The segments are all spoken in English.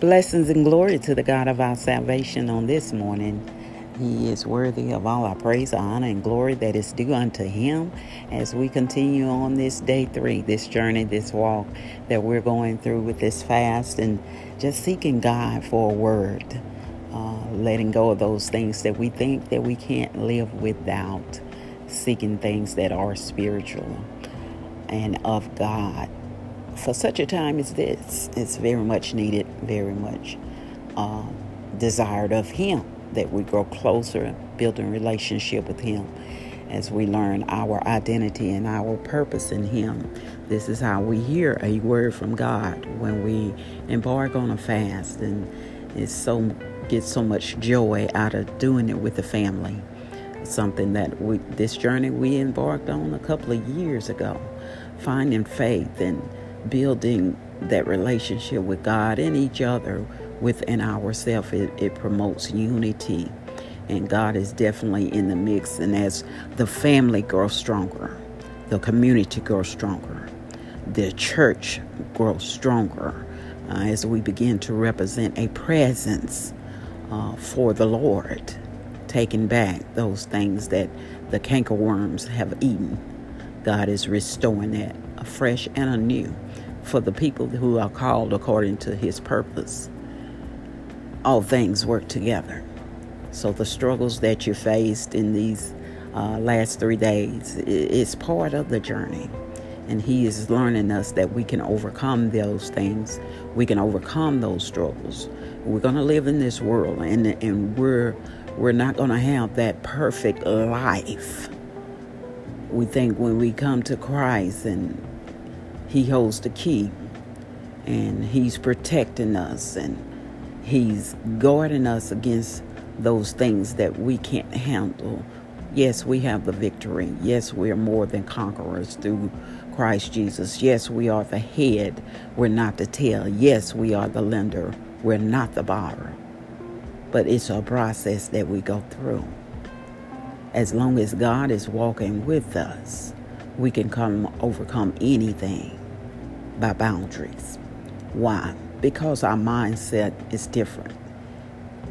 Blessings and glory to the God of our salvation on this morning. He is worthy of all our praise, honor, and glory that is due unto Him as we continue on this day three, this journey, this walk that we're going through with this fast and just seeking God for a word, uh, letting go of those things that we think that we can't live without, seeking things that are spiritual and of God for such a time as this, it's very much needed, very much uh, desired of Him that we grow closer, building relationship with Him as we learn our identity and our purpose in Him. This is how we hear a word from God when we embark on a fast, and it's so get so much joy out of doing it with the family. Something that we this journey we embarked on a couple of years ago, finding faith and building that relationship with God and each other within ourselves. It, it promotes unity. And God is definitely in the mix. And as the family grows stronger, the community grows stronger, the church grows stronger uh, as we begin to represent a presence uh, for the Lord, taking back those things that the cankerworms have eaten. God is restoring that afresh and anew for the people who are called according to his purpose. All things work together. So the struggles that you faced in these uh, last three days is part of the journey. And he is learning us that we can overcome those things. We can overcome those struggles. We're going to live in this world and, and we're, we're not going to have that perfect life. We think when we come to Christ and he holds the key and He's protecting us and He's guarding us against those things that we can't handle. Yes, we have the victory. Yes, we are more than conquerors through Christ Jesus. Yes, we are the head. We're not the tail. Yes, we are the lender. We're not the borrower. But it's a process that we go through. As long as God is walking with us, we can come overcome anything by boundaries. Why? Because our mindset is different.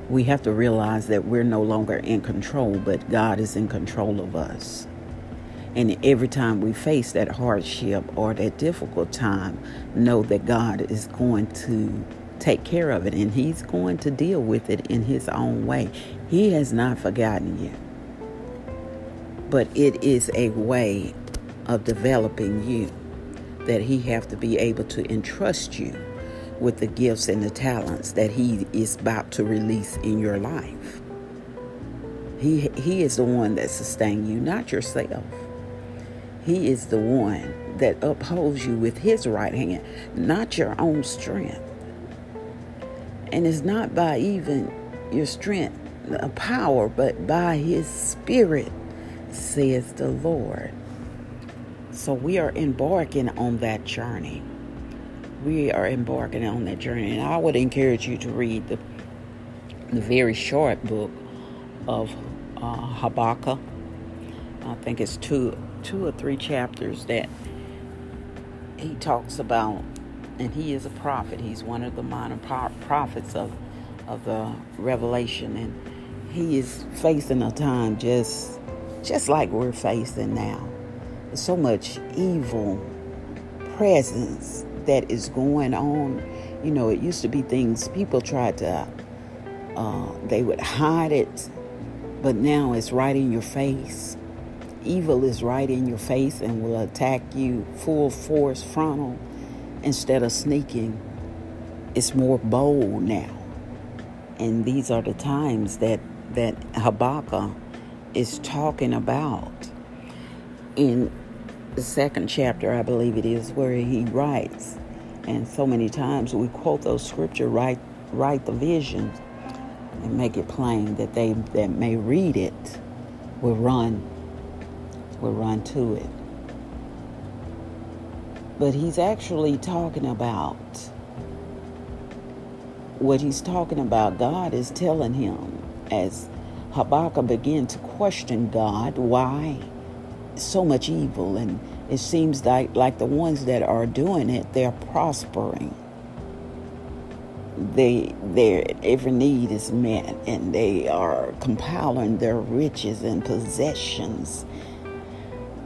We have to realize that we're no longer in control, but God is in control of us. And every time we face that hardship or that difficult time, know that God is going to take care of it and He's going to deal with it in His own way. He has not forgotten you. But it is a way of developing you that he have to be able to entrust you with the gifts and the talents that he is about to release in your life. He he is the one that sustains you, not yourself. He is the one that upholds you with his right hand, not your own strength. And it's not by even your strength, a power, but by his spirit, says the Lord. So we are embarking on that journey. We are embarking on that journey. And I would encourage you to read the, the very short book of uh, Habakkuk. I think it's two, two or three chapters that he talks about, and he is a prophet. He's one of the minor prophets of, of the Revelation, and he is facing a time just, just like we're facing now so much evil presence that is going on. You know, it used to be things people tried to, uh, they would hide it, but now it's right in your face. Evil is right in your face and will attack you full force, frontal, instead of sneaking. It's more bold now. And these are the times that, that Habakkuk is talking about in the second chapter, I believe it is, where he writes, and so many times we quote those scripture, write, write the visions, and make it plain that they that may read it will run, will run to it. But he's actually talking about what he's talking about. God is telling him as Habakkuk began to question God, why? So much evil and it seems like like the ones that are doing it they're prospering they their every need is met and they are compiling their riches and possessions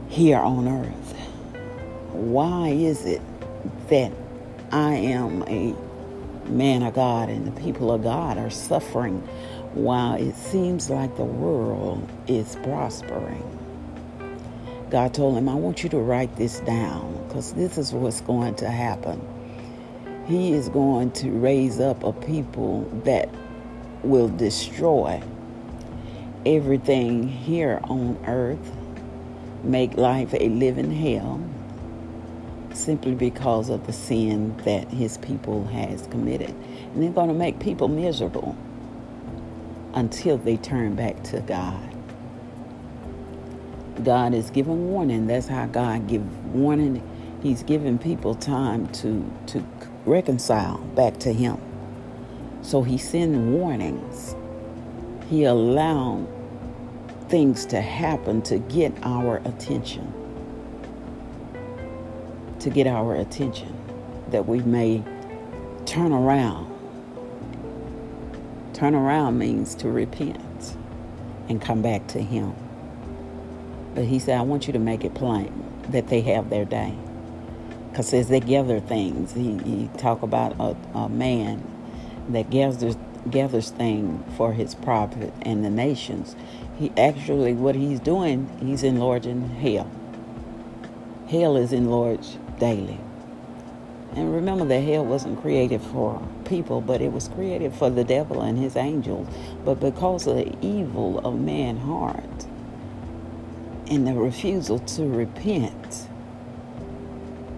here on earth. Why is it that I am a man of God and the people of God are suffering while it seems like the world is prospering? God told him, I want you to write this down because this is what's going to happen he is going to raise up a people that will destroy everything here on earth, make life a living hell, simply because of the sin that his people has committed. And they're going to make people miserable until they turn back to God. God is giving warning. That's how God gives warning. He's giving people time to to reconcile back to Him. So He sent warnings. He allowed things to happen to get our attention. To get our attention, that we may turn around. Turn around means to repent and come back to Him. But He said, I want you to make it plain that they have their day because as they gather things, he, he talk about a, a man that gathers gathers things for his profit and the nations. He actually, what he's doing, he's enlarging hell. Hell is enlarged daily. And remember that hell wasn't created for people, but it was created for the devil and his angels. But because of the evil of man's heart and the refusal to repent,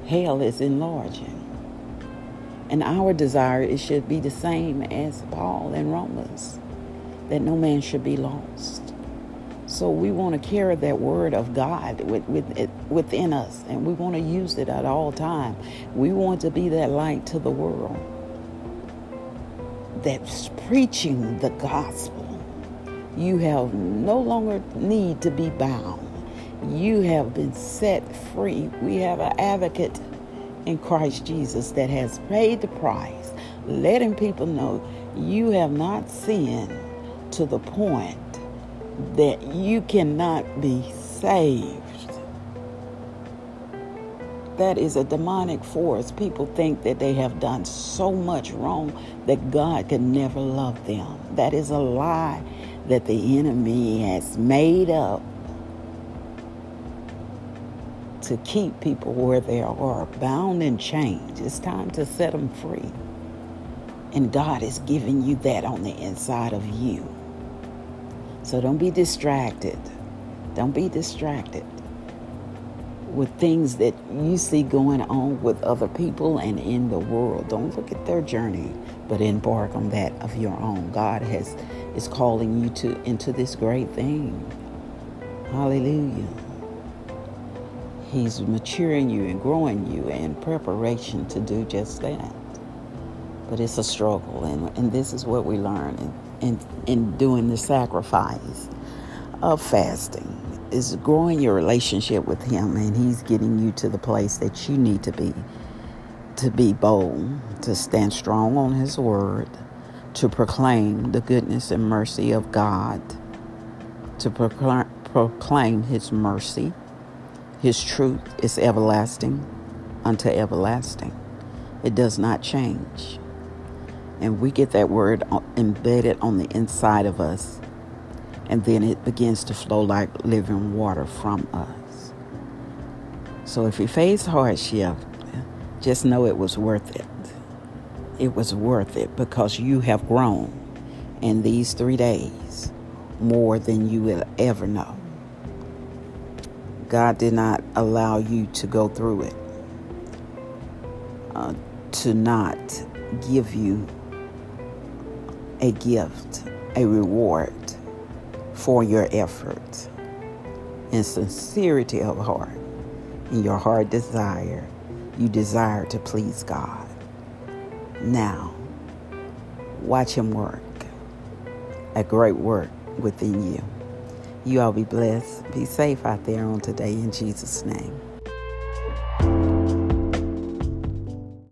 hell is enlarging. And our desire it should be the same as Paul in Romans, that no man should be lost. So we want to carry that word of God with, with, within us, and we want to use it at all time. We want to be that light to the world that's preaching the gospel. You have no longer need to be bound you have been set free. We have an advocate in Christ Jesus that has paid the price, letting people know you have not sinned to the point that you cannot be saved. That is a demonic force. People think that they have done so much wrong that God can never love them. That is a lie that the enemy has made up to keep people where they are, bound and chained. It's time to set them free. And God is giving you that on the inside of you. So don't be distracted. Don't be distracted with things that you see going on with other people and in the world. Don't look at their journey, but embark on that of your own. God has is calling you to into this great thing. Hallelujah. He's maturing you and growing you in preparation to do just that. But it's a struggle, and, and this is what we learn in, in, in doing the sacrifice of fasting is growing your relationship with him and he's getting you to the place that you need to be to be bold to stand strong on his word to proclaim the goodness and mercy of god to proclaim, proclaim his mercy his truth is everlasting unto everlasting. It does not change. And we get that word embedded on the inside of us, and then it begins to flow like living water from us. So if you face hardship, just know it was worth it. It was worth it because you have grown in these three days more than you will ever know. God did not allow you to go through it, uh, to not give you a gift, a reward for your effort and sincerity of heart in your heart desire. You desire to please God. Now, watch Him work a great work within you. You all be blessed. Be safe out there on today in Jesus' name.